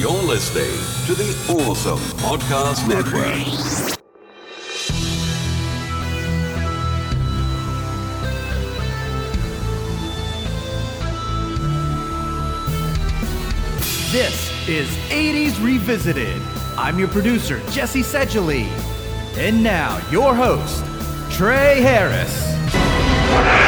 You're listening to the Awesome Podcast Network. This is 80s Revisited. I'm your producer, Jesse Sedgley. And now, your host, Trey Harris.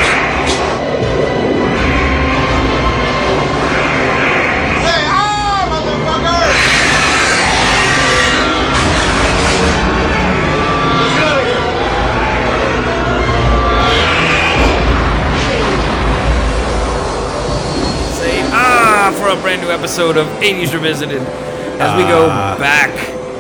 A brand new episode of 80s Revisited as we go back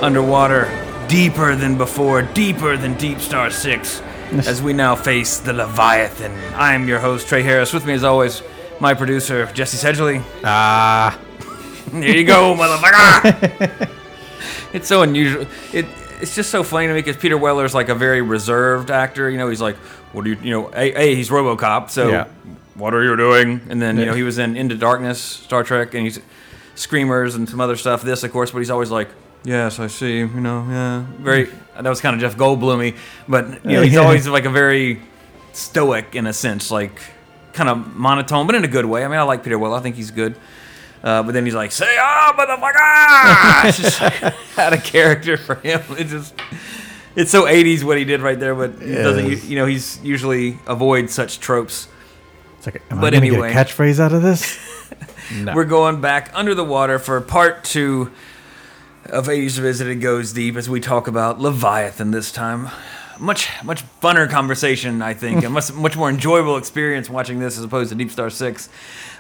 underwater, deeper than before, deeper than Deep Star 6, as we now face the Leviathan. I am your host, Trey Harris. With me, as always, my producer, Jesse Sedgley. Ah. here you go, motherfucker! it's so unusual. It it's just so funny to me because Peter Weller's like a very reserved actor. You know, he's like, what do you, you know, a, a he's RoboCop, so Yeah. What are you doing? And then you know he was in Into Darkness, Star Trek, and he's Screamers and some other stuff. This, of course, but he's always like, yes, I see. You know, yeah, very. That was kind of Jeff Goldblumy, but you know, he's always like a very stoic in a sense, like kind of monotone, but in a good way. I mean, I like Peter Weller. I think he's good. Uh, but then he's like, "Say ah, motherfucker!" It's just like, out of character for him. It just, it's so '80s what he did right there, but he doesn't. You know, he's usually avoids such tropes. It's like, am But I anyway. get a catchphrase out of this? no. We're going back under the water for part two of 80s Revisited Goes Deep as we talk about Leviathan this time. Much, much funner conversation, I think, and much, much more enjoyable experience watching this as opposed to Deep Star 6.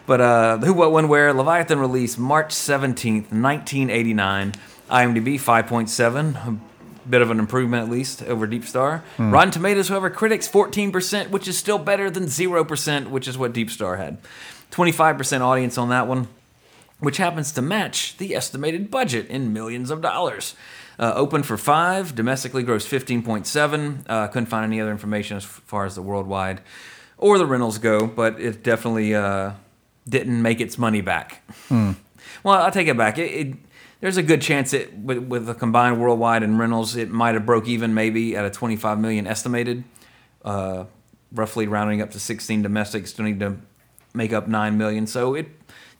But uh, Who, What, When, Where, Leviathan released March 17th, 1989. IMDb 5.7, a bit of an improvement at least over Deep Star. Rotten Tomatoes, however, critics 14%, which is still better than 0%, which is what Deep Star had. 25% audience on that one which happens to match the estimated budget in millions of dollars. Uh, opened for five, domestically grossed 15.7. Uh, couldn't find any other information as far as the worldwide or the rentals go, but it definitely uh, didn't make its money back. Well, I'll take it back. It, it, there's a good chance it with, with the combined worldwide and rentals, it might have broke even maybe at a 25 million estimated, uh, roughly rounding up to 16 domestic. Still need to make up nine million. So it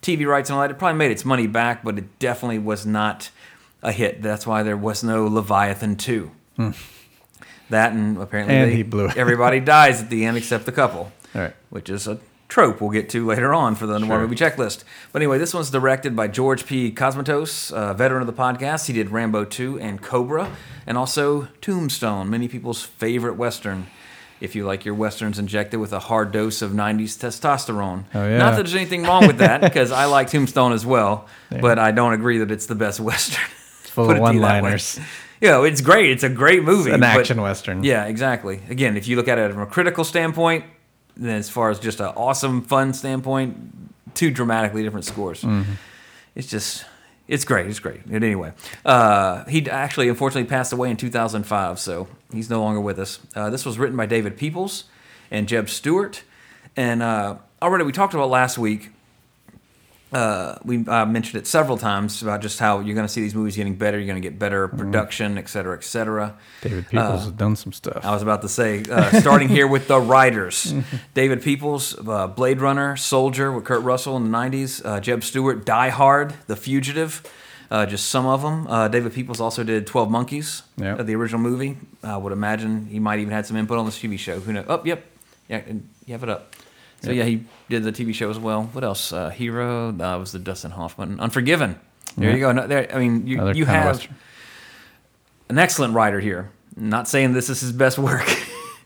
TV rights and all that. It probably made its money back, but it definitely was not a hit. That's why there was no Leviathan two. That and apparently And they- he blew it. everybody dies at the end except the couple All right. which is a trope we'll get to later on for the War Movie Checklist. But anyway, this one's directed by George P. Cosmatos, a veteran of the podcast. He did Rambo 2 and Cobra, and also Tombstone, many people's favorite Western. If you like your Westerns injected with a hard dose of 90s testosterone. Oh, yeah. Not that there's anything wrong with that, because I like Tombstone as well, but I don't agree that it's the best Western. It's full Put of it to you. Yeah, it's great. It's a great movie. an but- action western. Yeah, exactly. Again, if you look at it from a critical standpoint, as far as just an awesome, fun standpoint, two dramatically different scores. Mm-hmm. It's just, it's great. It's great. But anyway, uh, he actually unfortunately passed away in 2005, so he's no longer with us. Uh, this was written by David Peoples and Jeb Stewart, and uh, already we talked about last week. Uh, we uh, mentioned it several times about just how you're going to see these movies getting better. You're going to get better Mm-hmm. production, et cetera, et cetera. David Peoples has done some stuff. I was about to say, uh, starting here with the writers David Peoples, uh, Blade Runner, Soldier with Kurt Russell in the 90s, uh, Jeb Stewart, Die Hard, The Fugitive, uh, just some of them. Uh, David Peoples also did 12 Monkeys, Yep. uh, the original movie. I would imagine he might even had some input on this TV show. Who knows? Oh, yep. Yeah, and you have it up. So, yeah, he did the TV show as well. What else? Uh, Hero, that was the Dustin Hoffman. Unforgiven. There Yeah. you go. No, there, I mean, you, Another you have western. an excellent writer here. Not saying this is his best work,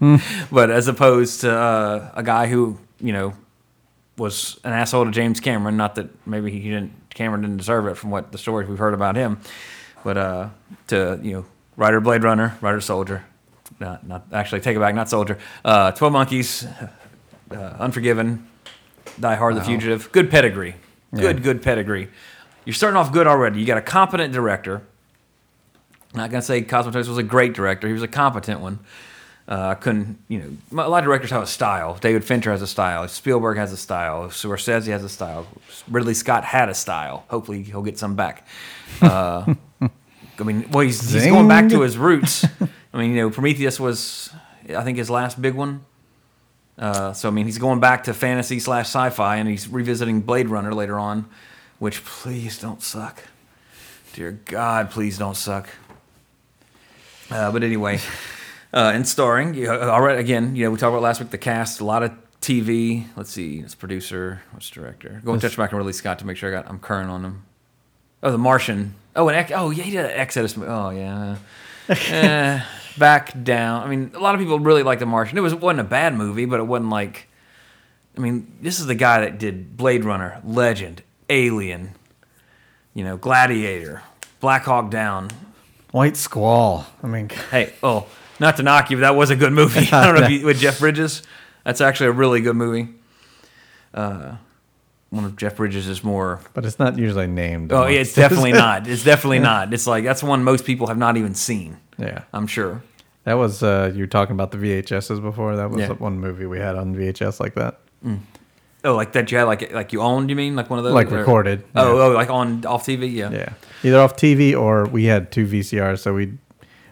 but as opposed to uh, a guy who you know was an asshole to James Cameron. Not that maybe he didn't Cameron didn't deserve it from what the stories we've heard about him, but uh, to you know writer Blade Runner, writer Soldier. Not, not actually take it back. Not Soldier. Uh, Twelve Monkeys, uh, Unforgiven, Die Hard, The Fugitive. Good pedigree. Good, Yeah. good pedigree. You're starting off good already. You got a competent director. Not gonna say Cosmatos was a great director. He was a competent one. Uh, I couldn't, you know, a lot of directors have a style. David Fincher has a style. Spielberg has a style. Scorsese has a style. Ridley Scott had a style. Hopefully, he'll get some back. Uh, I mean, well, he's, he's going back to his roots. I mean, you know, Prometheus was, I think, his last big one. Uh, so I mean, he's going back to fantasy slash sci-fi, and he's revisiting Blade Runner later on, which please don't suck. Dear God, please don't suck. Uh, but anyway, uh, and starring, you know, all right, again, you know, we talked about last week the cast, a lot of TV. Let's see, it's producer, what's director? Go and touch back and Ridley Scott to make sure I got I'm current on them. Oh, The Martian. Oh, and oh yeah, he did an Exodus. Oh yeah. Back down. I mean, a lot of people really like The Martian. It was wasn't a bad movie, but it wasn't like. I mean, this is the guy that did Blade Runner, Legend, Alien, you know, Gladiator, Black Hawk Down. White Squall. I mean, Hey, oh, not to knock you, but that was a good movie. I don't know if you, with Jeff Bridges. That's actually a really good movie. Uh, one of Jeff Bridges' is more but it's not usually named. Oh, yeah, it's definitely not. It's definitely not. It's like that's one most people have not even seen. Yeah, I'm sure. that was uh, you were talking about the VHSs before. That was Yeah. one movie we had on VHS like that. Oh, like that you had like like you owned? You mean like one of those? Like Or- recorded, Oh, yeah. oh, like on off TV? Yeah. Yeah, either off TV or we had two VCRs, so we'd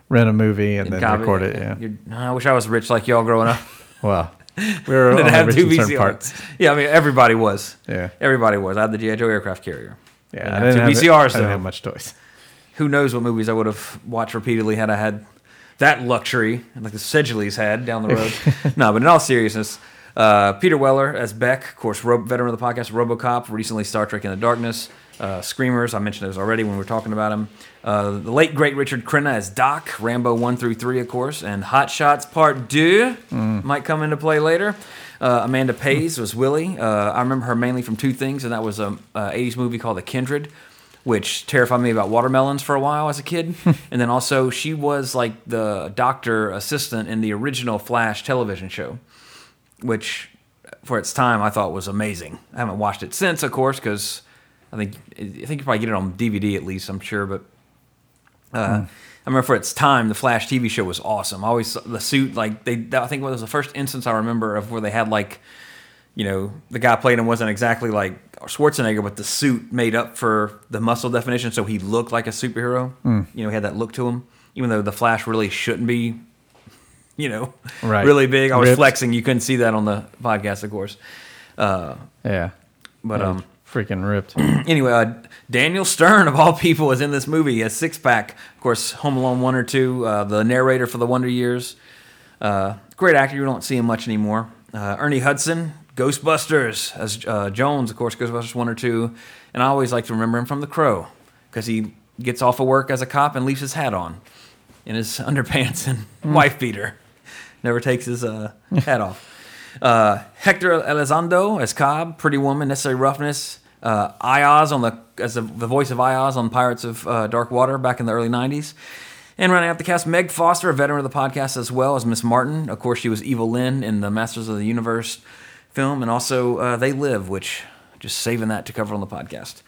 rent a movie and then Copy- record it. Yeah. I wish I was rich like y'all growing up. Well, we were Didn't only have rich two VCRs. parts. Yeah, I mean everybody was. Yeah. Everybody was. I had the GI Joe aircraft carrier. Yeah, Didn't I didn't two have, VCRs I didn't have much choice. Who knows what movies I would have watched repeatedly had I had that luxury, like the Sedgleys had down the road. no, but in all seriousness, uh, Peter Weller as Beck, of course, ro- veteran of the podcast, RoboCop, recently Star Trek in the Darkness, uh, Screamers, I mentioned those already when we were talking about him. Uh, the late, great Richard Crenna as Doc, Rambo 1 through 3, of course, and Hot Shots Part 2 might come into play later. Uh, Amanda Pays was Willie. Uh, I remember her mainly from two things, and that was a, a 80s movie called The Kindred which terrified me about watermelons for a while as a kid. and then also, she was like the doctor assistant in the original Flash television show, which for its time I thought was amazing. I haven't watched it since, of course, because I think I think you probably get it on DVD at least. I'm sure, but. Uh, I remember for its time, the Flash TV show was awesome. I always the suit like they. I think it was the first instance I remember of where they had like you know, the guy playing him wasn't exactly like Schwarzenegger, but the suit made up for the muscle definition, so he looked like a superhero. You know, he had that look to him, even though the Flash really shouldn't be, you know, Right. really big. I was Ripped. flexing. You couldn't see that on the podcast, of course. Uh, Yeah, but Yeah, um, freaking ripped. anyway, uh, Daniel Stern of all people is in this movie. A six pack, of course, Home Alone one or two. Uh, the narrator for the Wonder Years. Uh, great actor. You don't see him much anymore. Uh, Ernie Hudson, Ghostbusters as uh, Jones, of course, Ghostbusters one or two. And I always like to remember him from The Crow because he gets off of work as a cop and leaves his hat on in his underpants and wife beater. Never takes his uh, hat off. Uh, Hector Elizondo as Cobb, Pretty Woman, Necessary Roughness. Uh, Ios on the as the, the voice of Ios on Pirates of uh, Dark Water back in the early '90s. And running out the cast, Meg Foster, a veteran of the podcast as well as Miss Martin. Of course, she was Evil Lynn in the Masters of the Universe film, and also uh, They Live, which just saving that to cover on the podcast.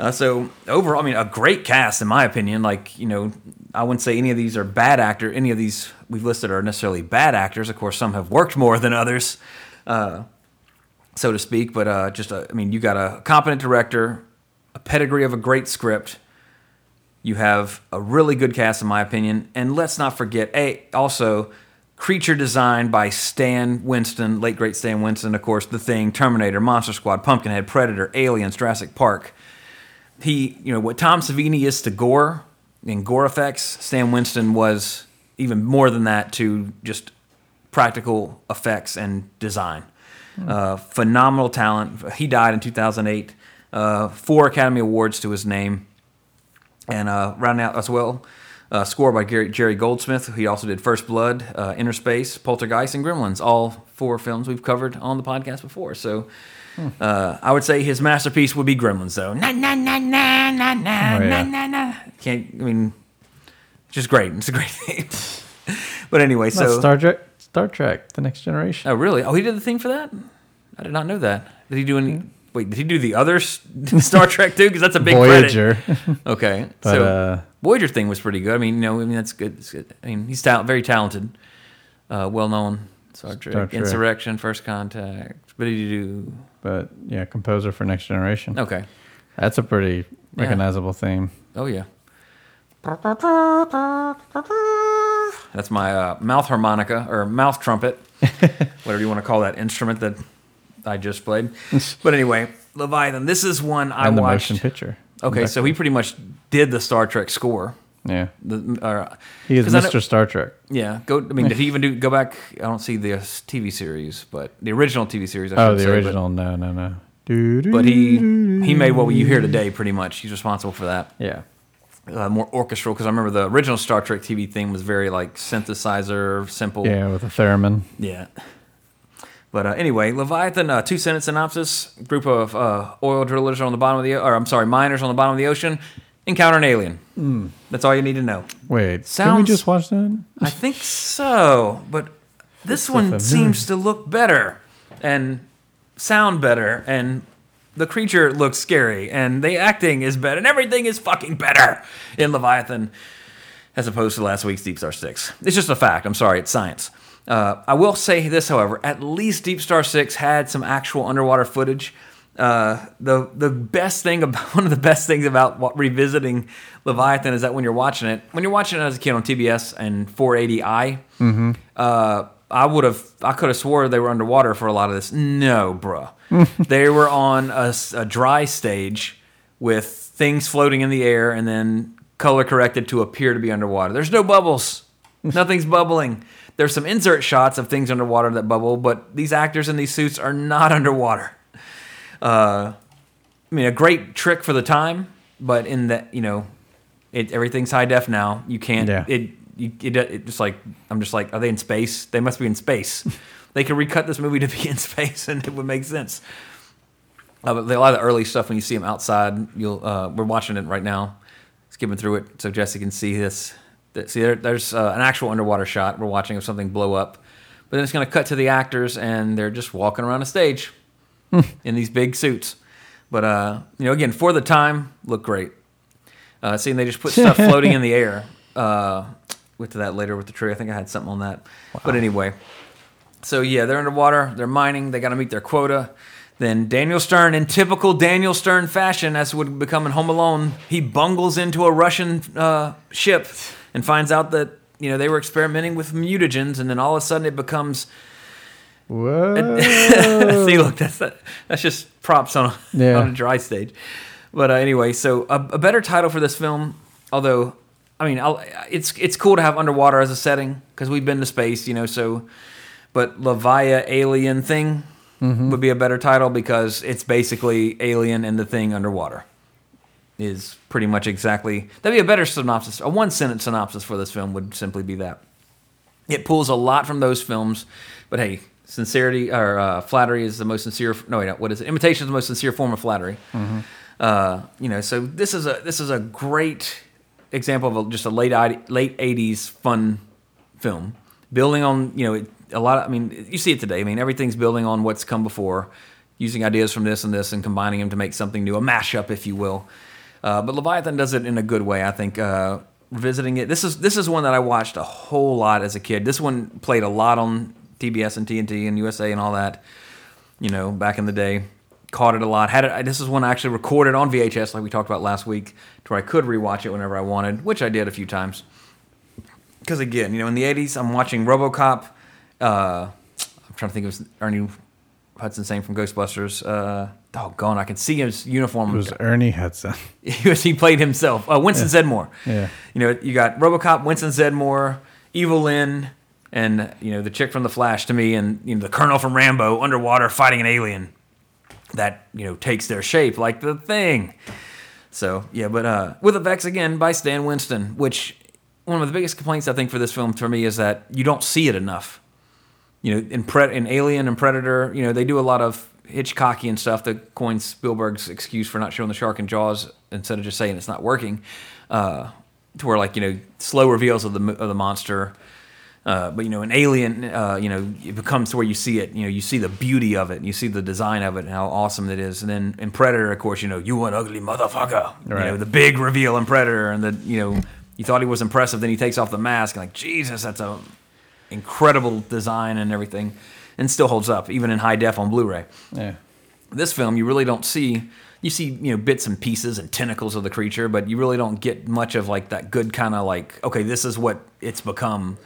Uh, so overall, I mean, a great cast in my opinion. Like you know, I wouldn't say any of these are bad actor. Any of these we've listed are necessarily bad actors. Of course, some have worked more than others, uh, so to speak. But uh, just, a, I mean, you got a competent director, a pedigree of a great script. You have a really good cast, in my opinion. And let's not forget, a also creature design by Stan Winston, late great Stan Winston, of course, The Thing, Terminator, Monster Squad, Pumpkinhead, Predator, Aliens, Jurassic Park. He, you know, what Tom Savini is to gore and gore effects, Stan Winston was even more than that to just practical effects and design. Uh, phenomenal talent. He died in 2008. Uh, four Academy Awards to his name and uh, rounding out as well, uh, score by Gary, Jerry Goldsmith. He also did First Blood, uh, Innerspace, Poltergeist, and Gremlins. All four films we've covered on the podcast before. So uh, I would say his masterpiece would be Gremlins, though. Na na na na na na Oh, yeah. na na na. Can't. I mean, just great. It's a great theme. but anyway, That's so Star Trek. Star Trek: The Next Generation. oh really? Oh, he did the theme for that. I did not know that. Did he do any? Wait, did he do the other Star Trek too? Because that's a big credit. Voyager. Okay, But, so uh, Voyager thing was pretty good. I mean, you know, I mean that's good. Good. I mean, he's tal- very talented. uh, well known Star Trek, Star Trek. Insurrection, First Contact. What did you do? But yeah, composer for Next Generation. Okay. That's a pretty recognizable theme. Oh yeah. That's my uh, mouth harmonica or mouth trumpet, whatever you want to call that instrument that I just played. But anyway, Leviathan. This is one I and the watched. motion picture. Okay, so he pretty much did the Star Trek score. Yeah. The, uh, He is 'cause I know- Mr. Star Trek. Yeah, go. I mean, did he even do? Go back. I don't see the TV series, but the original TV series. I Oh, should the say, but- original. No, no, no. Doo-doo. But he he made what you hear today. Pretty much, he's responsible for that. Yeah. Uh, more orchestral because I remember the original Star Trek TV theme was very like synthesizer, simple. Yeah, with a theremin. Yeah. But uh, anyway, Leviathan, uh, two sentence synopsis: group of uh, oil drillers on the bottom of the, or I'm sorry, miners on the bottom of the ocean encounter an alien. That's all you need to know. Wait, can we just watch that? I think so, but this one seems to look better and sound better, and the creature looks scary, and the acting is better, and everything is fucking better in Leviathan as opposed to last week's Deep Star Six. It's just a fact. I'm sorry, it's science. Uh, I will say this, however, at least Deep Star Six had some actual underwater footage. Uh, the the best thing about one of the best things about revisiting Leviathan is that when you're watching it, when you're watching it as a kid on TBS and 480i, uh, I would have I could have swore they were underwater for a lot of this. No, bruh, they were on a dry stage with things floating in the air and then color corrected to appear to be underwater. There's no bubbles. Nothing's bubbling. There's some insert shots of things underwater that bubble, but these actors in these suits are not underwater. Uh, I mean, a great trick for the time, but in that you know, it everything's high def now. You can't. Yeah. It you, it, it just like I'm just like, are they in space? They must be in space. they could recut this movie to be in space, and it would make sense. Uh, but a lot of the early stuff when you see them outside, you'll uh, we're watching it right now, skipping through it so Jesse can see this. That- See, there, there's uh, an actual underwater shot we're watching of something blow up, but then it's going to cut to the actors and they're just walking around a stage in these big suits. But uh, you know, again, for the time, look great. Uh, seeing they just put stuff floating in the air. Uh, with that later with the tree. I think I had something on that. But anyway, so yeah, they're underwater. They're mining. They got to meet their quota. Then Daniel Stern, in typical Daniel Stern fashion, as would become in Home Alone, he bungles into a Russian uh, ship and finds out that you know they were experimenting with mutagens, and then all of a sudden it becomes. Whoa. See, look, that's that's just props on a, Yeah. on a dry stage. But uh, anyway, so a, a better title for this film, although I mean, I'll, it's it's cool to have underwater as a setting because we've been to space, you know. So, but Levia Alien Thing would be a better title because it's basically Alien and the Thing underwater. Is pretty much exactly that'd be a better synopsis. A one sentence synopsis for this film would simply be that. It pulls a lot from those films, but hey, sincerity or uh, flattery is the most sincere. No, wait, what is it? Imitation is the most sincere form of flattery. Uh, you know, so this is a this is a great example of a, just a late late '80s fun film, building on you know it, a lot. Of, I mean, you see it today. I mean, everything's building on what's come before, using ideas from this and this and combining them to make something new, a mashup, if you will. Uh, but Leviathan does it in a good way, I think. Uh, revisiting it, this is this is one that I watched a whole lot as a kid. This one played a lot on TBS and TNT and USA and all that. You know, back in the day, caught it a lot. Had it. This is one I actually recorded on VHS, like we talked about last week, to where I could rewatch it whenever I wanted, which I did a few times. Because again, you know, in the '80s, I'm watching RoboCop. Uh, I'm trying to think of Ernie Hudson saying from Ghostbusters. Uh, oh, gone! I can see his uniform. It was Ernie Hudson. he was he played himself. Uh, Winston Zeddemore. Yeah. You know, you got RoboCop, Winston Zeddemore, Evil Lynn, and you know the chick from The Flash to me, and you know the Colonel from Rambo underwater fighting an alien that you know takes their shape like the Thing. So yeah, but uh, with effects again by Stan Winston, which one of the biggest complaints I think for this film for me is that you don't see it enough you know, in Pred- in Alien and Predator, you know, they do a lot of Hitchcockian stuff that coins Spielberg's excuse for not showing the shark in Jaws instead of just saying it's not working. Uh, to where like you know slow reveals of the of the monster. Uh, but you know, an Alien, uh, you know, it becomes to where you see it. You know, you see the beauty of it, and you see the design of it, and how awesome it is. And then in Predator, of course, you know, you an ugly motherfucker. You know, the big reveal in Predator, and the you know, you thought he was impressive, then he takes off the mask, and like Jesus, that's a incredible design and everything, and still holds up even in high def on Blu-ray. Yeah. This film, you really don't see. You see, you know, bits and pieces and tentacles of the creature, but you really don't get much of like that good kind of like, okay, this is what it's become.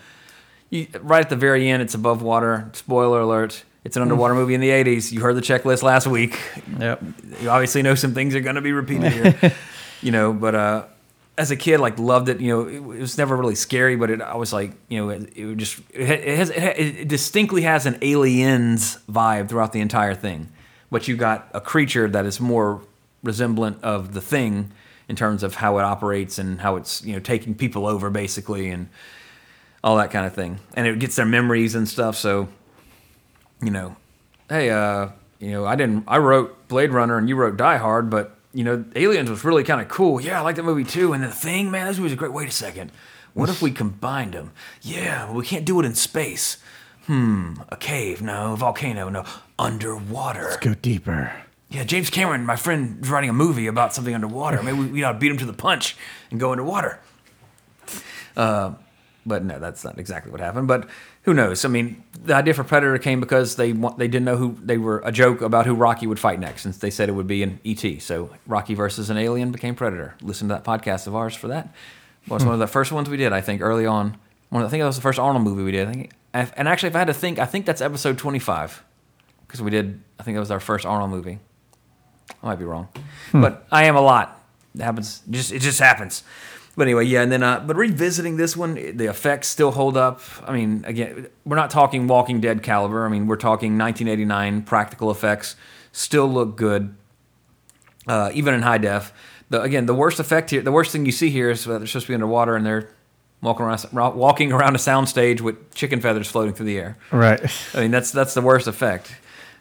You, right at the very end, it's above water. Spoiler alert: it's an underwater movie in the '80s. You heard the checklist last week. Yep. You obviously know some things are going to be repeated here, you know. But uh, as a kid, like loved it. You know, it, it was never really scary, but it, I was like, you know, it, it just it, has it, it distinctly has an aliens vibe throughout the entire thing. But you got a creature that is more resemblant of the thing in terms of how it operates and how it's you know taking people over basically and all that kind of thing. And it gets their memories and stuff. So you know, hey, uh, you know, I didn't, I wrote Blade Runner and you wrote Die Hard, but you know, Aliens was really kind of cool. Yeah, I like that movie too. And the thing, man, this movie's a great. Wait a second, what if we combined them? Yeah, well, we can't do it in space. Hmm, a cave, no, a volcano, no, underwater. Let's go deeper. Yeah, James Cameron, my friend, is writing a movie about something underwater. Maybe we, we ought to beat him to the punch and go underwater. Uh, but no, that's not exactly what happened. But who knows? I mean, the idea for Predator came because they they didn't know who they were a joke about who Rocky would fight next, since they said it would be an ET. So Rocky versus an alien became Predator. Listen to that podcast of ours for that. Well, it's one of the first ones we did, I think, early on. One, I think that was the first Arnold movie we did. I think, and actually, if I had to think, I think that's episode twenty-five because we did. I think that was our first Arnold movie. I might be wrong, hmm. but I am a lot. It happens. Just it just happens. But anyway, yeah. And then, uh, but revisiting this one, the effects still hold up. I mean, again, we're not talking Walking Dead caliber. I mean, we're talking 1989 practical effects. Still look good, uh, even in high def. The, again, the worst effect here, the worst thing you see here is that they're supposed to be underwater and they're walking around, walking around a soundstage with chicken feathers floating through the air. Right. I mean, that's that's the worst effect.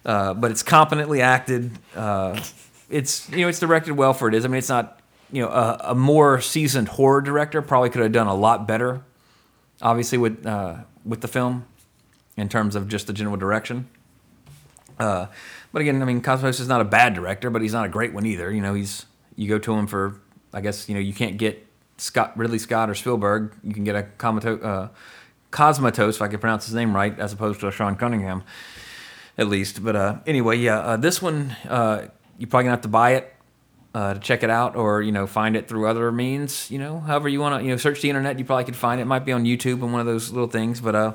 Uh, but it's competently acted. Uh, it's you know it's directed well for it is. I mean, it's not you know a, a more seasoned horror director probably could have done a lot better. Obviously, with uh, with the film, in terms of just the general direction. Uh, but again, I mean, Cosmos is not a bad director, but he's not a great one either. You know, he's you go to him for I guess you know you can't get Scott Ridley Scott or Spielberg. You can get a Comato, uh, Cosmatos, if I can pronounce his name right, as opposed to a Sean Cunningham at least. But uh, anyway, yeah, uh, this one uh, you're probably gonna have to buy it uh, to check it out, or you know find it through other means. You know, however you want to, you know, search the internet. You probably could find it. it might be on YouTube and one of those little things. But uh,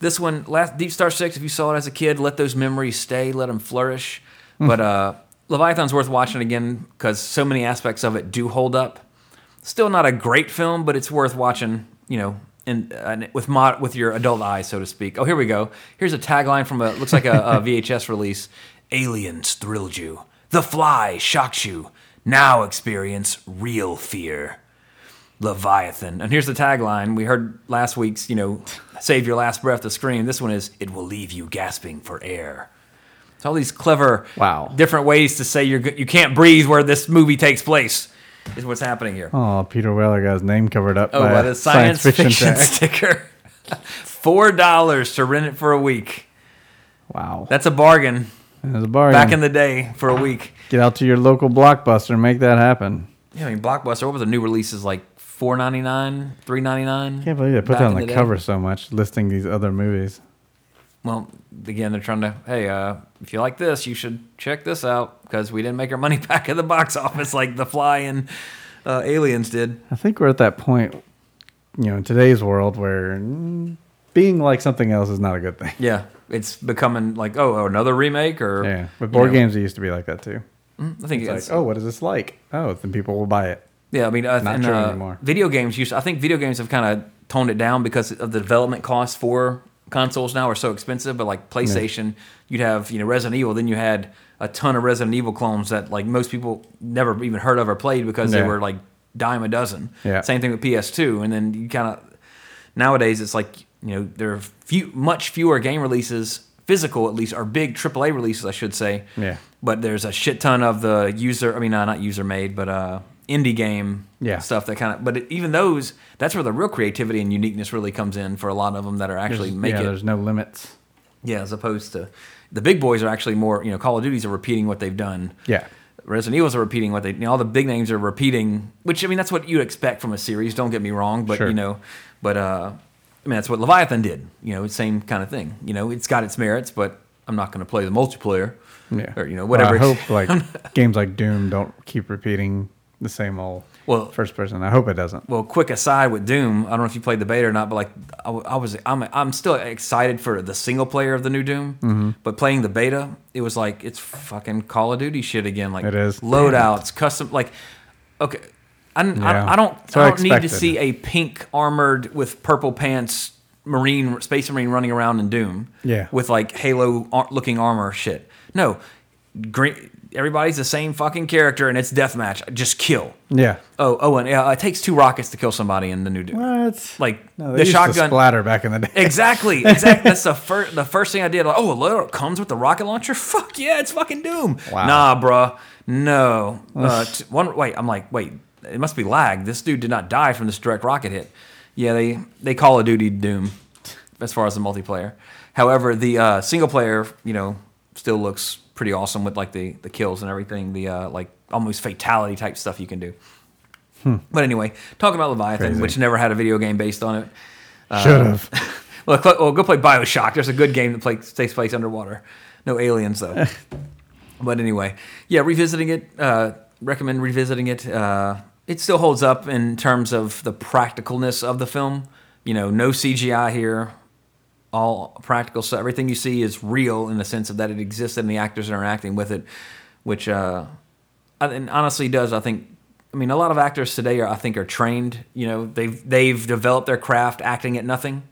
this one, last Deep Star Six, if you saw it as a kid, let those memories stay, let them flourish. But uh, Leviathan's worth watching again because so many aspects of it do hold up. Still not a great film, but it's worth watching. You know, in, uh, with mod, with your adult eyes, so to speak. Oh, here we go. Here's a tagline from a looks like a, a VHS release. Aliens thrilled you. The Fly shocks you. Now experience real fear. Leviathan. And here's the tagline. We heard last week's, you know, save your last breath to scream. This one is it will leave you gasping for air. It's all these clever, Wow. different ways to say you're you can't breathe where this movie takes place is what's happening here. Oh, Peter Weller got his name covered up Oh, by, by a the science, fiction, tag. sticker. Four dollars to rent it for a week. Wow. That's a bargain. There's a bargain. Back in the day for a week. Get out to your local blockbuster and make that happen. Yeah, I mean Blockbuster. What was the new releases like? Four ninety nine, three ninety nine. Can't believe they put that on the, cover so much, listing these other movies. Well, again, they're trying to. Hey, uh, if you like this, you should check this out because we didn't make our money back at the box office like The Fly and uh, Aliens did. I think we're at that point, you know, in today's world where being like something else is not a good thing. Yeah, it's becoming like oh another remake or Yeah, with you board know, games, it used to be like that too. I think It's it's like, oh, what is this like? Oh, then people will buy it. Yeah, I mean, uh, Not and, uh, anymore. Video games used. I think video games have kind of toned it down because of the development costs for consoles now are so expensive. But like PlayStation, you'd have you know Resident Evil, then you had a ton of Resident Evil clones that like most people never even heard of or played because they were like dime a dozen. Yeah. Same thing with PS2, and then you kind of nowadays it's like you know there are few much fewer game releases physical at least or big AAA releases I should say Yeah. but there's a shit ton of the user i mean uh, not user made but uh indie game Yeah. stuff that kind of but it, even those that's where the real creativity and uniqueness really comes in for a lot of them that are actually There's- make yeah, it there's no limits. yeah as opposed to the big boys are actually more you know call of duties are repeating what they've done Yeah. Resident Evils are repeating what they, you know, all the big names are repeating, which I mean that's what you expect from a series. Don't get me wrong, but Sure. you know, but uh, I mean, that's what Leviathan did. You know, same kind of thing. You know, it's got its merits, but I'm not going to play the multiplayer. Yeah. Or, you know, Well, whatever. I hope like games like Doom don't keep repeating the same old Well- first person. I hope it doesn't. Well, quick aside with Doom, I don't know if you played the beta or not, but like I was, I'm, I'm still excited for the single player of the new Doom. Mm-hmm. But playing the beta, it was like it's fucking Call of Duty shit again. Like It is. loadouts, custom, like okay. I, Yeah. I, I don't, So I don't need to see a pink armored with purple pants marine, space marine running around in Doom. Yeah. With like Halo ar- looking armor shit. No, green. Everybody's the same fucking character, and it's deathmatch. Just kill. Yeah. Oh, oh, and yeah, it takes two rockets to kill somebody in the new Doom. What? Like No, the shotgun. splatter back in the day. Exactly, exactly. That's the first. The first thing I did. Like, oh, a loadout comes with the rocket launcher. Fuck yeah, it's fucking Doom. Wow. Nah, bruh. No. Uh, t- one. Wait. I'm like, wait. It must be lag. This dude did not die from this direct rocket hit. Yeah, they they Call of Duty Doom, as far as the multiplayer. However, the uh, single player, you know, still looks pretty awesome with like the the kills and everything. The uh, like almost fatality type stuff you can do. But anyway, talking about Leviathan, Crazy. which never had a video game based on it. Should have. Well, well, go play Bioshock. There's a good game that play, takes place underwater. No aliens though. but anyway, yeah, revisiting it. Uh, recommend revisiting it. Uh, it still holds up in terms of the practicalness of the film. You know, no CGI here. All practical stuff. Everything you see is real in the sense of that it exists and the actors are interacting with it, which uh, and honestly does. I think. I mean, a lot of actors today are, I think, are trained. You know, they've they've developed their craft acting at nothing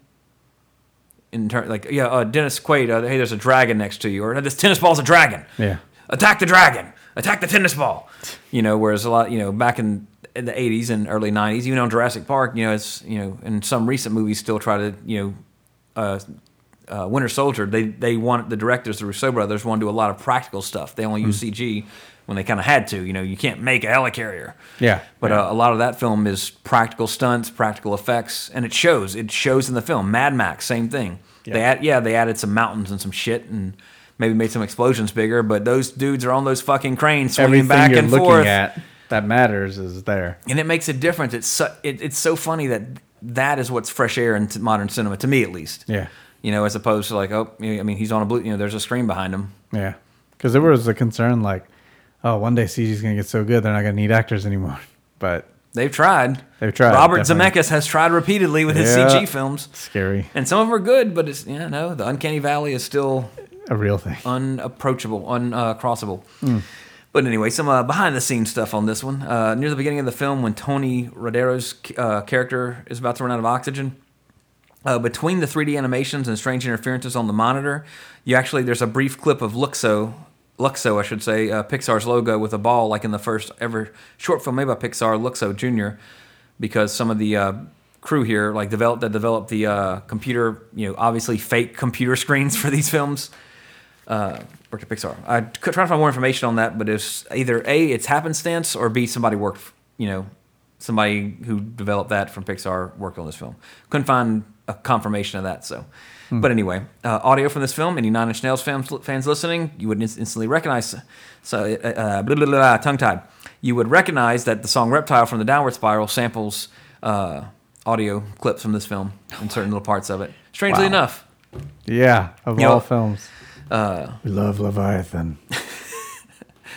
in turn, like yeah, uh, Dennis Quaid. Uh, hey, there's a dragon next to you, or this tennis ball's a dragon. Yeah. Attack the dragon. Attack the tennis ball. You know, whereas a lot, you know, back in, in the '80s and early '90s, even on Jurassic Park, you know, it's you know, in some recent movies still try to, you know, uh, uh, Winter Soldier. They they want the directors, the Russo brothers, want to do a lot of practical stuff. They only use CG when they kind of had to. You know, you can't make a helicarrier. Yeah. But Yeah. uh, a lot of that film is practical stunts, practical effects, and it shows. It shows in the film. Mad Max, same thing. They Yeah. add, yeah, they added some mountains and some shit, and maybe made some explosions bigger. But those dudes are on those fucking cranes swinging Everything back you're and looking forth, at that matters is there. and it makes a difference. It's so, it, it's so funny that that is what's fresh air in t- modern cinema to me, at least. Yeah. You know, as opposed to like, oh, I mean, he's on a blue. You know, there's a screen behind him. Yeah. Because there was a concern like, oh, one day CG's going to get so good they're not going to need actors anymore. But They've tried. They've tried, Robert definitely. Zemeckis has tried repeatedly with his Yeah. CG films. scary. And some of them are good, but it's yeah, no, the uncanny valley is still A real thing. unapproachable, uncrossable. Uh, hmm. But anyway, some uh, behind the scenes stuff on this one. Uh, near the beginning of the film, when Tony Rodero's uh, character is about to run out of oxygen, uh, between the 3D animations and strange interferences on the monitor, you actually there's a brief clip of Luxo, Luxo, I should say, uh, Pixar's logo with a ball, like in the first ever short film made by Pixar, Luxo Jr., because some of the uh, crew here like developed that developed the computer, you know, obviously fake computer screens for these films worked at Pixar. I could try to find more information on that, but it's either a it's happenstance or b somebody worked, you know, somebody who developed that from Pixar worked on this film. Couldn't find a confirmation of that. So, but anyway, uh, audio from this film. Any Nine Inch Nails fans, fans listening, you would inst- instantly recognize. So, uh, uh, blah, blah, blah, blah, tongue tied. You would recognize that the song "Reptile" from the Downward Spiral samples uh, audio clips from this film in certain little parts of it. Strangely Wow. enough, Yeah. Of You all know, films. Uh, we love Leviathan.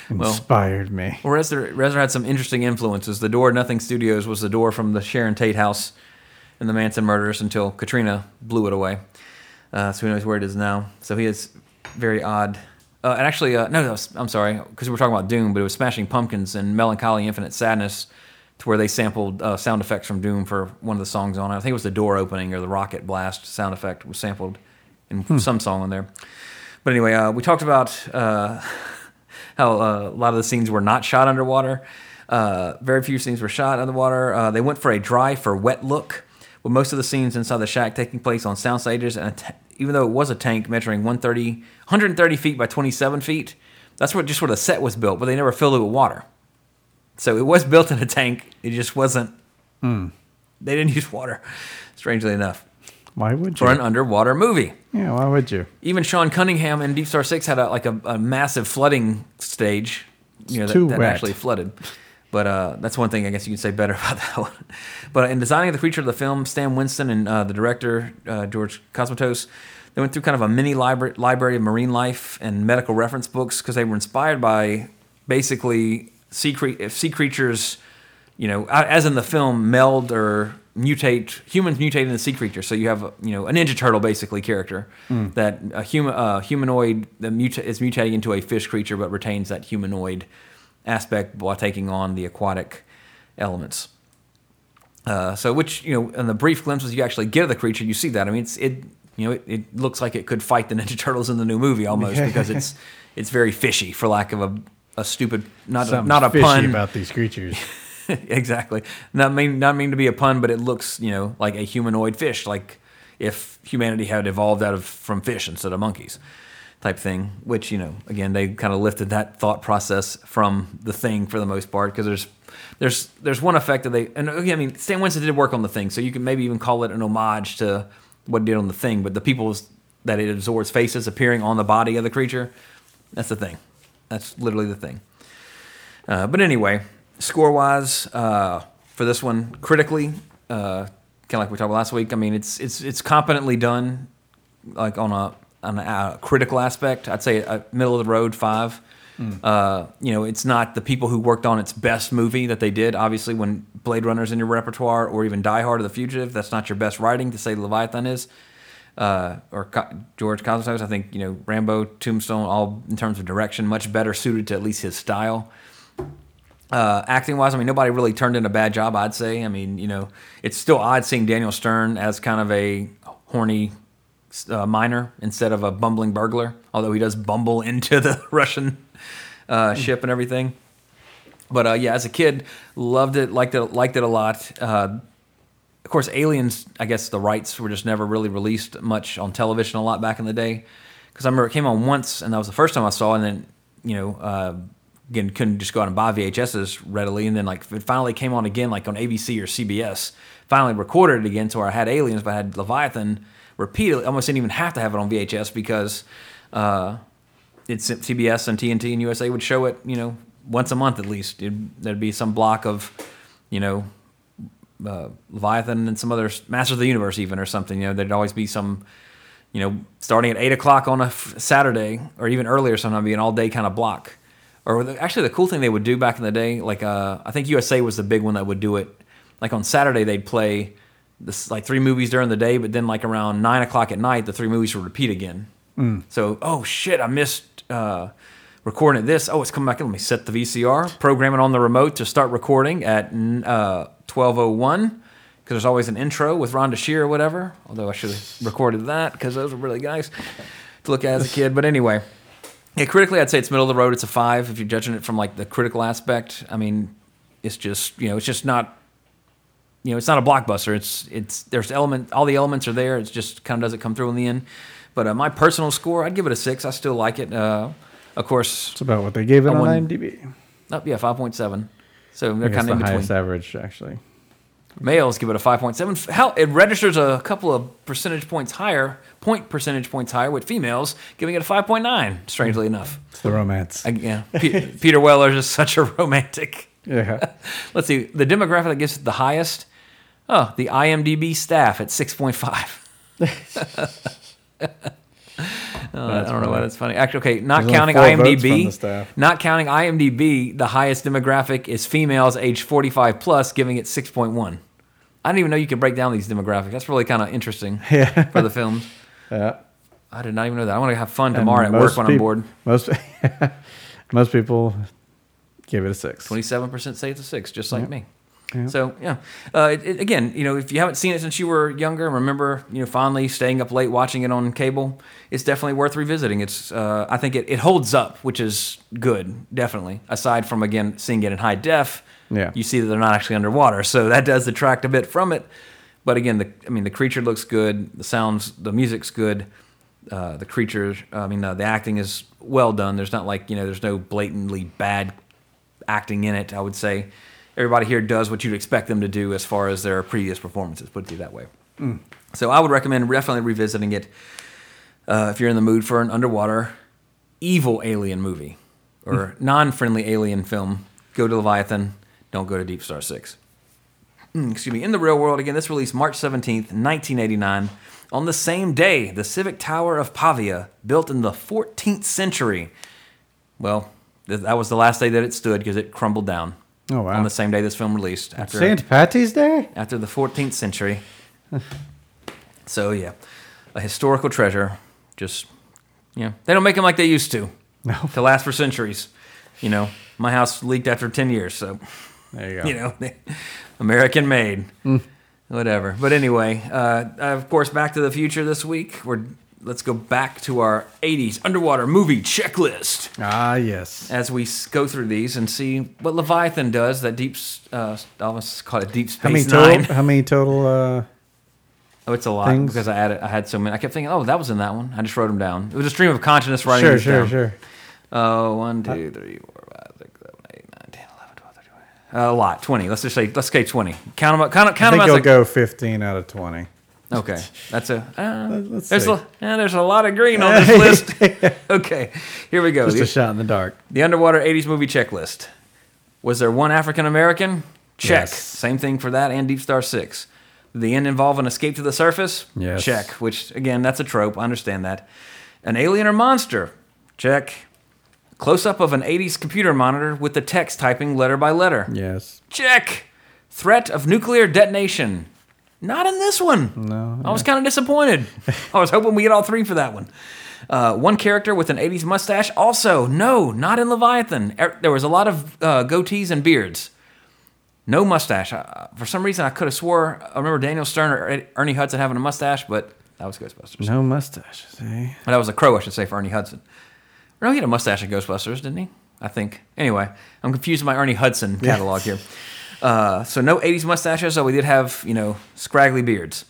Well- Inspired me. Well, Reznor, Reznor had some interesting influences. The door, Nothing Studios, was the door from the Sharon Tate house in the Manson murders until Katrina blew it away. Uh, so who knows where it is now. So he is very odd. Uh, and actually, uh, no, no, I'm sorry, because we were talking about Doom, but it was Smashing Pumpkins and Melancholy Infinite Sadness, to where they sampled uh, sound effects from Doom for one of the songs on it. I think it was the door opening or the rocket blast sound effect was sampled in some song on there. But anyway, uh, we talked about uh, how uh, a lot of the scenes were not shot underwater. Uh, very few scenes were shot underwater. Uh, they went for a dry for wet look, with most of the scenes inside the shack taking place on sound stages. And a even though it was a tank measuring 130, 130 feet by 27 feet, that's what just where the set was built, but they never filled it with water. So it was built in a tank. It just wasn't. They didn't use water, strangely enough, Why would you? for an underwater movie. yeah, why would you? Even Sean Cunningham in Deep Star Six had a, like a, a massive flooding stage, you know, that, too that wet. actually flooded. But uh, that's one thing I guess you can say better about that one. But in designing the creature of the film, Stan Winston and uh, the director uh, George Cosmatos, they went through kind of a mini libra- library of marine life and medical reference books because they were inspired by basically sea, cre- sea creatures, you know, as in the film, meld or mutate humans mutate into sea creatures. So you have you know a Ninja Turtle basically character that a human uh, humanoid that muta- is mutating into a fish creature but retains that humanoid aspect while taking on the aquatic elements. Uh, so, which you know, in the brief glimpses you actually get of the creature, you see that. I mean, it's it you know it, it looks like it could fight the Ninja Turtles in the new movie almost because it's it's very fishy, for lack of a, a stupid not a, not a pun about these creatures. exactly. Not mean not mean to be a pun, but it looks you know like a humanoid fish, like if humanity had evolved out of from fish instead of monkeys, type thing. Which you know again they kind of lifted that thought process from the thing for the most part because there's there's there's one effect that they and again I mean Stan Winston did work on the thing, so you can maybe even call it an homage to what did on the thing. But the people's that it absorbs faces appearing on the body of the creature, that's the thing. That's literally the thing. Uh, but anyway, score wise, uh, for this one, critically, uh, kind of like we talked about last week. I mean, it's it's it's competently done, like on a on a uh, critical aspect. I'd say a middle of the road five. Uh, you know, it's not the people who worked on its best movie that they did. Obviously, when Blade Runner's in your repertoire, or even Die Hard or The Fugitive, that's not your best writing to say Leviathan is. Uh, or Co- George Cosmatos, I think you know Rambo, Tombstone, all in terms of direction, much better suited to at least his style. Uh, acting wise, I mean, nobody really turned in a bad job. I'd say. I mean, you know, it's still odd seeing Daniel Stern as kind of a horny uh, miner instead of a bumbling burglar. Although he does bumble into the Russian uh, ship and everything. But uh, yeah, as a kid, loved it, liked it, liked it a lot. Uh, of course, Aliens. I guess the rights were just never really released much on television a lot back in the day. Because I remember it came on once, and that was the first time I saw. it, And then you know, uh, again, couldn't just go out and buy VHSs readily. And then like it finally came on again, like on ABC or CBS. Finally recorded it again, so I had Aliens, but I had Leviathan repeatedly. Almost didn't even have to have it on VHS because uh, it's CBS and TNT and USA would show it, you know, once a month at least. It'd, there'd be some block of, you know, uh, Leviathan and some other Masters of the Universe even or something. You know, there'd always be some, you know, starting at eight o'clock on a Saturday or even earlier. Sometimes be an all day kind of block. Or the, actually, the cool thing they would do back in the day, like uh, I think USA was the big one that would do it. Like on Saturday, they'd play this like three movies during the day, but then like around nine o'clock at night, the three movies would repeat again. So, oh shit, I missed uh, recording this. Oh, it's coming back. Let me set the VCR, program it on the remote to start recording at uh, 1201 because there's always an intro with Rhonda Shear or whatever. Although I should have recorded that because those were really nice to look at as a kid. But anyway, yeah, critically, I'd say it's middle of the road. It's a five if you're judging it from like the critical aspect. I mean, it's just you know, it's just not you know, it's not a blockbuster. It's it's there's element all the elements are there. It's just kind of doesn't come through in the end. But uh, my personal score, I'd give it a six. I still like it. Uh, of course, It's about what they gave it I on wouldn't- IMDb. oh, yeah, five point seven. So they're kind the of in highest average, actually. Males give it a five point seven. Hell, it registers a couple of percentage points higher, point percentage points higher with females, giving it a five point nine. Strangely hmm. enough, It's the romance. I, yeah, Pe- Peter Weller is just such a romantic. yeah. Let's see the demographic that gives it the highest. Oh, the IMDb staff at six point five. Oh, I don't know why that's funny. Actually, okay, not There's counting four votes from IMDb. Not counting IMDb, the highest demographic is females age 45 plus, giving it 6.1. I didn't even know you could break down these demographics. That's really kind of interesting Yeah. for the films. Yeah. I did not even know that. I want to have fun And tomorrow at work when I'm bored. Most most people give it a six. 27% say it's a six, just like me. Yeah. So yeah, uh, it, it- again, you know, if you haven't seen it since you were younger, and remember, you know, fondly staying up late watching it on cable, it's definitely worth revisiting. It's, uh, I think it, it holds up, which is good, definitely. Aside from again seeing it in high def, Yeah. you see that they're not actually underwater, so that does detract a bit from it. But again, the I mean, the creature looks good, the sounds, the music's good. Uh, the creature, I mean, uh, the acting is well done. There's not like you know, there's no blatantly bad acting in it. I would say everybody here does what you'd expect them to do as far as their previous performances. Put it that way. So I would recommend definitely revisiting it uh, if you're in the mood for an underwater evil alien movie or non-friendly alien film. Go to Leviathan. Don't go to Deep Star 6. Mm, excuse me. In the real world, again, this released March 17th, 1989. On the same day, the Civic Tower of Pavia, built in the 14th century, well, th- that was the last day that it stood because it crumbled down. Oh, wow. On the same day this film released, after St. Patty's Day? after the 14th century. so yeah, a historical treasure. Just you know, they don't make them like they used to. No. To last for centuries. You know, my house leaked after 10 years, so There you go. you know, American made. Whatever. But anyway, uh, of course, Back to the Future this week. We're let's go back to our 80s underwater movie checklist Ah, yes. as we go through these and see what Leviathan does. That deep, uh, I almost call it Deep Space How many total? Nine. How many total? Uh, Oh, it's a lot things? because I had I had so many. I kept thinking, oh, that was in that one. I just wrote them down. It was a stream of consciousness writing sure, these sure, down. sure. Oh, one, two, three, four, five, six, seven, eight, nine, 10, 11, 12, 13, 14. A lot. Twenty. Let's just say let's say twenty. Count them up. Count, I count them think as you'll go 15 out of 20. Okay, that's a. Uh, let's there's see. a there's a lot of green on this list. okay, here we go. Just The, a shot in the dark. the underwater '80s movie checklist. Was there one African American? Check. Yes. Same thing for that and Deep Star Six. Did the end involve an escape to the surface? Yes. Check. Which again, that's a trope. I understand that. An alien or monster? Check. Close up of an '80s computer monitor with the text typing letter by letter. Yes. Check. Threat of nuclear detonation. Not in this one. No. I was kind of disappointed. I was hoping we get all three for that one. Uh, one character with an 80s mustache. Also, no, not in Leviathan. Er- There was a lot of uh, goatees and beards. No mustache. Uh, for some reason, I could have swore I remember Daniel Stern or Ernie Hudson having a mustache, but that was Ghostbusters. No mustache? But that was a crow, I should say, for Ernie Hudson. No, he had a mustache in Ghostbusters, didn't he? I think. Anyway, I'm confused with my Ernie Hudson catalog here. Uh, so no 80s mustaches, though we did have, you know, scraggly beards.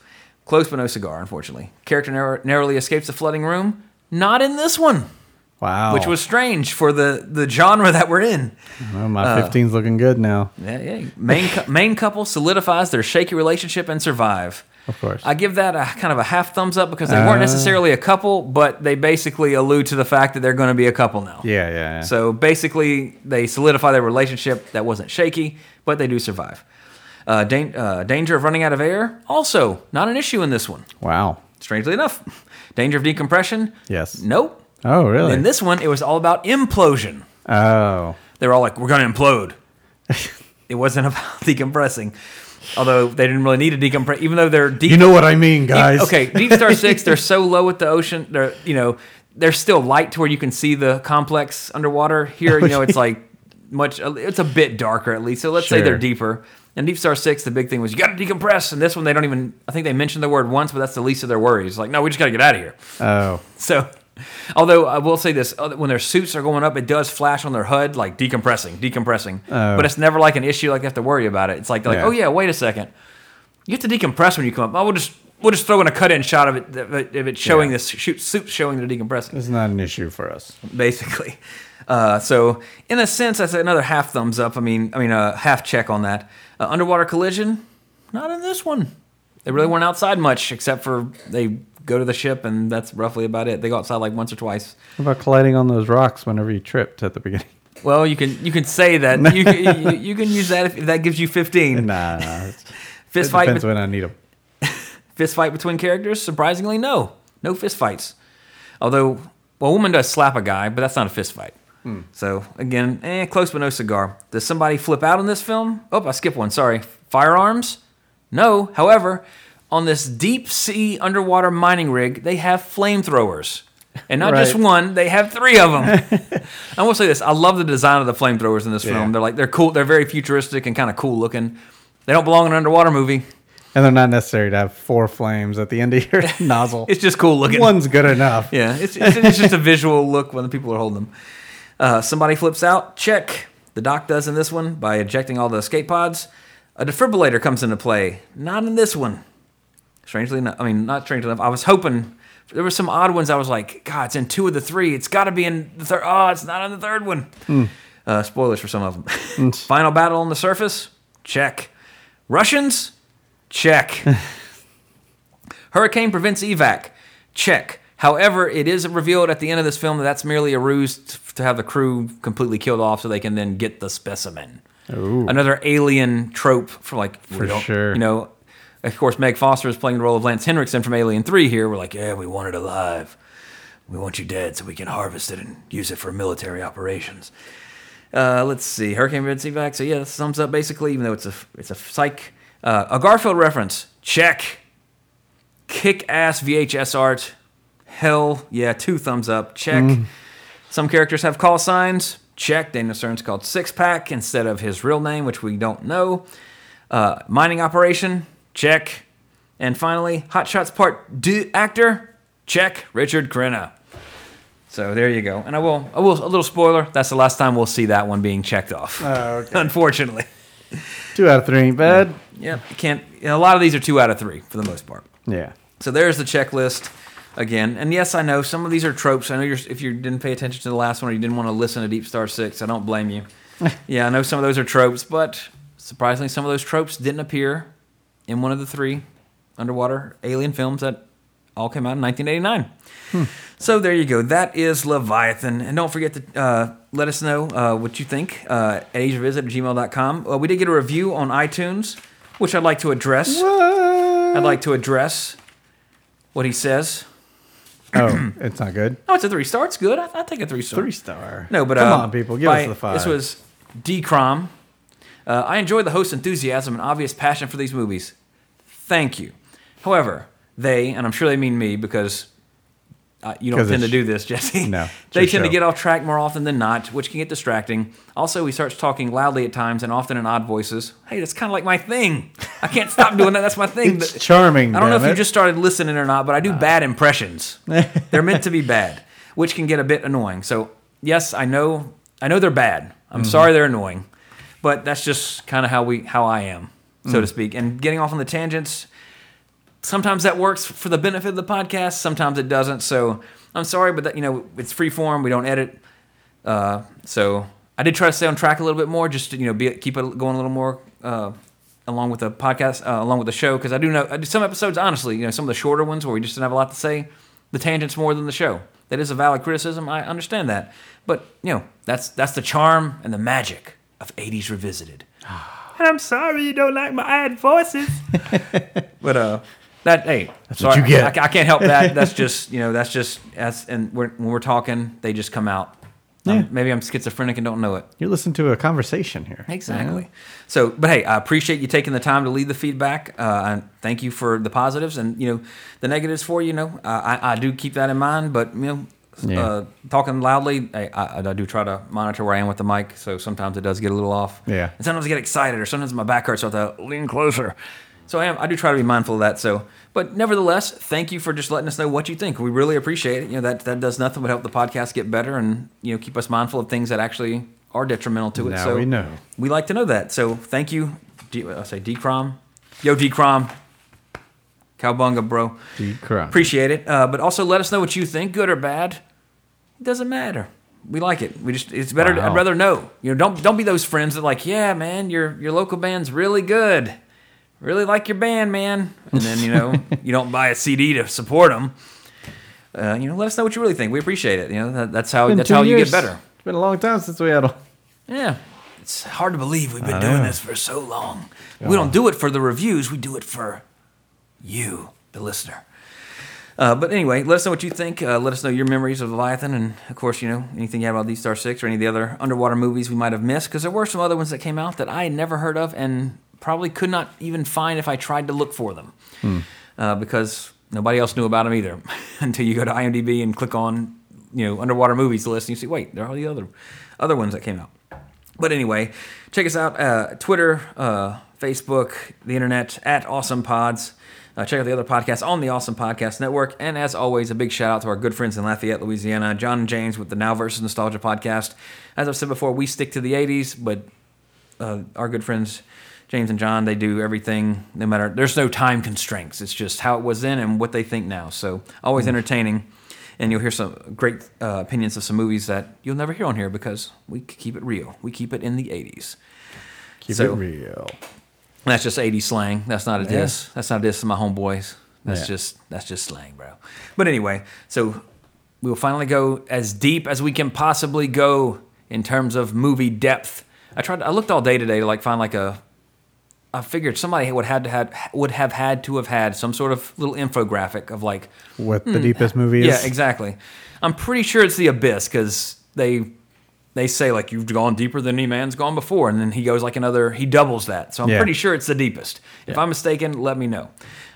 Close but no cigar, unfortunately. Character narrow- narrowly escapes the flooding room. Not in this one, Wow. which was strange for the, the genre that we're in. Well, my 15's looking good now. Yeah, yeah. Main, main couple solidifies their shaky relationship and survive. Of course. I give that a kind of a half thumbs up because they weren't Uh. necessarily a couple, but they basically allude to the fact that they're going to be a couple now. yeah, yeah, yeah. So basically, they solidify their relationship that wasn't shaky, but they do survive. Uh, dan- uh, danger of running out of air, also not an issue in this one. wow. Strangely enough, danger of decompression, Yes. nope. Oh, really? In this one, it was all about implosion. oh. They were all like, "We're gonna implode." it wasn't about decompressing, although they didn't really need to decompress, even though they're deep. You know what I mean, guys. Okay, Deep Star Six, they're so low at the ocean. They're you know they're still light to where you can see the complex underwater. Here, you know, it's like much. It's a bit darker at least. So let's say they're deeper. And Deep Star Six, the big thing was you got to decompress. And this one, they don't even. I think they mentioned the word once, but that's the least of their worries. Like, no, we just got to get out of here. Oh. So, although I will say this, uh, when their suits are going up, it does flash on their HUD like decompressing, decompressing. Oh. But it's never like an issue like they have to worry about it. It's like, like Yeah. oh yeah, wait a second, you have to decompress when you come up. We'll just we'll just throw in a cut-in shot of it if it's showing Yeah. this shoot, suit showing they're decompressing, It's not an issue for us. basically. Uh, so in a sense, that's another half thumbs up. I mean, I mean a half check on that. Uh, underwater collision, not in this one. They really weren't outside much, except for they go to the ship, and that's roughly about it. They go outside like once or twice. What about colliding on those rocks whenever you tripped at the beginning? Well, you can you can say that you can, you, you can use that if, that gives you fifteen. Nah, nah. Fist fight, depends be- when I need them. fist fight between characters. Surprisingly, no, no fist fights. Although, well, a woman does slap a guy, but that's not a fist fight. So again, eh, close but no cigar. Does somebody flip out in this film? Oh, I skipped one. Sorry. Firearms? No. However, on this deep sea underwater mining rig, they have flamethrowers. And not just one, they have three of them. I will say this: I love the design of the flamethrowers in this Yeah. film. They're like they're cool. They're very futuristic and kind of cool looking. They don't belong in an underwater movie. And they're not necessary to have four flames at the end of your nozzle. It's just cool looking. One's good enough. Yeah, it's, it's, it's just a visual look when the people are holding them. Uh, somebody flips out. Check. The doc does in this one by ejecting all the escape pods. A defibrillator comes into play. Not in this one. Strangely enough, I mean, not strangely enough. I was hoping there were some odd ones. I was like, God, it's in two of the three. It's got to be in the third. Oh, it's not in the third one. Uh, spoilers for some of them. Final battle on the surface. Check. Russians. Check. Hurricane prevents evac. Check. However, it is revealed at the end of this film that that's merely a ruse to have the crew completely killed off so they can then get the specimen. Ooh. Another alien trope for like For sure. You know, of course, Meg Foster is playing the role of Lance Henriksen from Alien Three. Here, we're like, yeah, we want it alive. We want you dead so we can harvest it and use it for military operations. Uh, let's see, Hurricane Betsy back. So yeah, this thumbs up basically, even though it's a it's a psych. Uh, a Garfield reference. Check. Kick ass VHS art. Hell yeah, two thumbs up. Check. Some characters have call signs. Check. Daniel Stern's called Six Pack instead of his real name, which we don't know. Uh, mining operation. Check. And finally, Hot Shots Part Deux actor. Check. Richard Crenna. So there you go. And I will, I will, a little spoiler. That's the last time we'll see that one being checked off. Oh, okay. Unfortunately. Two out of three ain't bad. Yeah. You can't. A lot of these are two out of three for the most part. Yeah. So there's the checklist again. And yes, I know some of these are tropes. I know you're, if you didn't pay attention to the last one or you didn't want to listen to Deep Star 6, I don't blame you. yeah, I know some of those are tropes, but surprisingly, some of those tropes didn't appear in one of the three underwater alien films that all came out in 1989. So there you go. That is Leviathan. And don't forget to uh, let us know uh, what you think uh, at asiavisit at gmail.com. Uh, we did get a review on iTunes, which I'd like to address. I'd like to address what he says. Oh, it's not good. Oh, it's a three star. It's good. I, I take a three star. Three star. No, but come uh, on, people, give by- us the five. This was D. Crom. Uh, I enjoy the host's enthusiasm and obvious passion for these movies. Thank you. However, they, and I'm sure they mean me because uh, you don't tend to do this, Jesse. No. they tend to get off track more often than not, which can get distracting. Also, he starts talking loudly at times and often in odd voices. Hey, that's kind of like my thing. I can't stop doing that. That's my thing. It's charming, I don't know if you just started listening or not, but I do bad impressions. they're meant to be bad, which can get a bit annoying. So yes, I know, I know they're bad. I'm Mm-hmm. sorry they're annoying, but that's just kind of how we, how I am, so Mm. to speak. And getting off on the tangents, sometimes that works for the benefit of the podcast. Sometimes it doesn't. So I'm sorry, but that, you know, it's free form. We don't edit. Uh, so I did try to stay on track a little bit more, just to you know, be, keep it going a little more uh, along with the podcast, uh, along with the show, because I do know I do some episodes. Honestly, you know, some of the shorter ones where we just didn't have a lot to say, the tangents more than the show. That is a valid criticism. I understand that, but you know, that's that's the charm and the magic of '80s revisited. and I'm sorry you don't like my ad voices, but uh. That hey, that's what you get. I, I can't help that. That's just you know that's just that's and we're, when we're talking, they just come out. Um, Yeah. maybe I'm schizophrenic and don't know it. You're listening to a conversation here. Exactly. So, but hey, I appreciate you taking the time to leave the feedback. Uh, and thank you for the positives and you know the negatives for you. You know, uh, I, I do keep that in mind. But you know, Yeah. uh, talking loudly, I, I, I do try to monitor where I am with the mic. So sometimes it does get a little off. Yeah. And sometimes I get excited, or sometimes my back hurts, so I have to lean closer. So I am. I do try to be mindful of that. So, but nevertheless, thank you for just letting us know what you think. We really appreciate it. You know that that does nothing but help the podcast get better, and you know keep us mindful of things that actually are detrimental to it. Now so we know. We like to know that. So thank you. D, I say D Crom. Yo D Crom. Cowbunga, bro. Appreciate it. Uh, but also let us know what you think, good or bad. It doesn't matter. We like it. We just it's better. To, I'd rather know. You know, don't don't be those friends that like, yeah, man, your your local band's really good. Really like your band, man. And then you know you don't buy a CD to support them. Uh, you know, let us know what you really think. We appreciate it. You know, that, that's how that's how you get better. It's been a long time since we had a. Yeah. It's hard to believe we've been doing this for so long. We don't do it for the reviews, we do it for you, the listener. Uh, but anyway, let us know what you think. Uh, let us know your memories of Leviathan, and of course, you know anything you have about Deep Star Six or any of the other underwater movies we might have missed, because there were some other ones that came out that I had never heard of and probably could not even find if I tried to look for them, uh, because nobody else knew about them either until you go to IMDb and click on you know underwater movies list, and you see, wait, there are all the other other ones that came out. But anyway, check us out uh, Twitter, uh, Facebook, the internet at Awesome Pods. Uh, check out the other podcasts on the Awesome Podcast Network. And as always, a big shout out to our good friends in Lafayette, Louisiana, John and James with the Now versus Nostalgia podcast. As I've said before, we stick to the 80s, but uh, our good friends James and John, they do everything no matter. There's no time constraints. It's just how it was then and what they think now. So always entertaining, and you'll hear some great uh, opinions of some movies that you'll never hear on here because we keep it real. We keep it in the 80s. Keep So- it real. That's just 80s slang. That's not a diss. That's not a diss to my homeboys. That's Yeah. just that's just slang, bro. But anyway, so we will finally go as deep as we can possibly go in terms of movie depth I tried. I looked all day today to like find like a. I figured somebody would had to had would have had to have had some sort of little infographic of like What the hmm. deepest movie is? Yeah exactly. I'm pretty sure it's the abyss because they they say like you've gone deeper than any man's gone before, and then he goes like another he doubles that. So I'm Yeah. pretty sure it's the deepest. If I'm mistaken, let me know.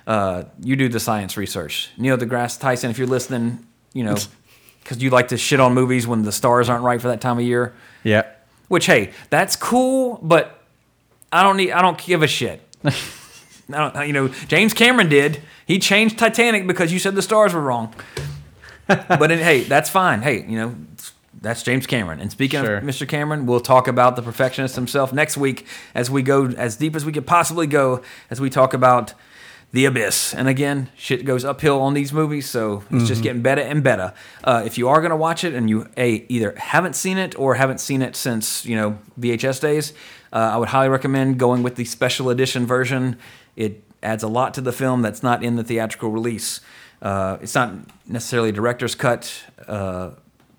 Uh, you do the science research, Neil deGrasse Tyson. If you're listening, you know because you like to shit on movies when the stars aren't right for that time of year. Yeah. Which hey, that's cool, but I don't need. I don't give a shit. I don't, you know, James Cameron did. He changed Titanic because you said the stars were wrong. but hey, that's fine. Hey, you know, that's James Cameron. And speaking Sure. of Mr. Cameron, we'll talk about the perfectionist himself next week as we go as deep as we could possibly go as we talk about the abyss. And again, shit goes uphill on these movies, so it's just getting better and better. Uh, if you are going to watch it and you a either haven't seen it or haven't seen it since you know VHS days, uh, I would highly recommend going with the special edition version. It adds a lot to the film that's not in the theatrical release. Uh, it's not necessarily a director's cut uh,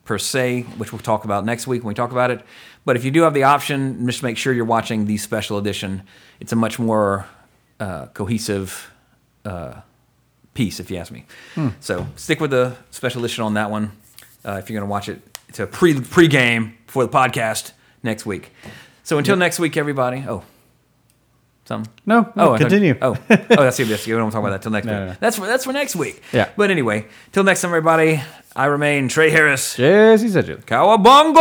per se, which we'll talk about next week when we talk about it. But if you do have the option, just make sure you're watching the special edition. It's a much more uh, cohesive uh, piece, if you ask me. So stick with the special edition on that one uh, if you're going to watch it. It's a pre pre game for the podcast next week. So until next week, everybody. Oh, something. No, no, Oh, continue. oh, oh, that's the abyss. We don't talk about that till next No, week. no, no. That's for that's for next week. Yeah. But anyway, till next time, everybody. I remain Trey Harris. Jesse Sedgley. Cowabunga!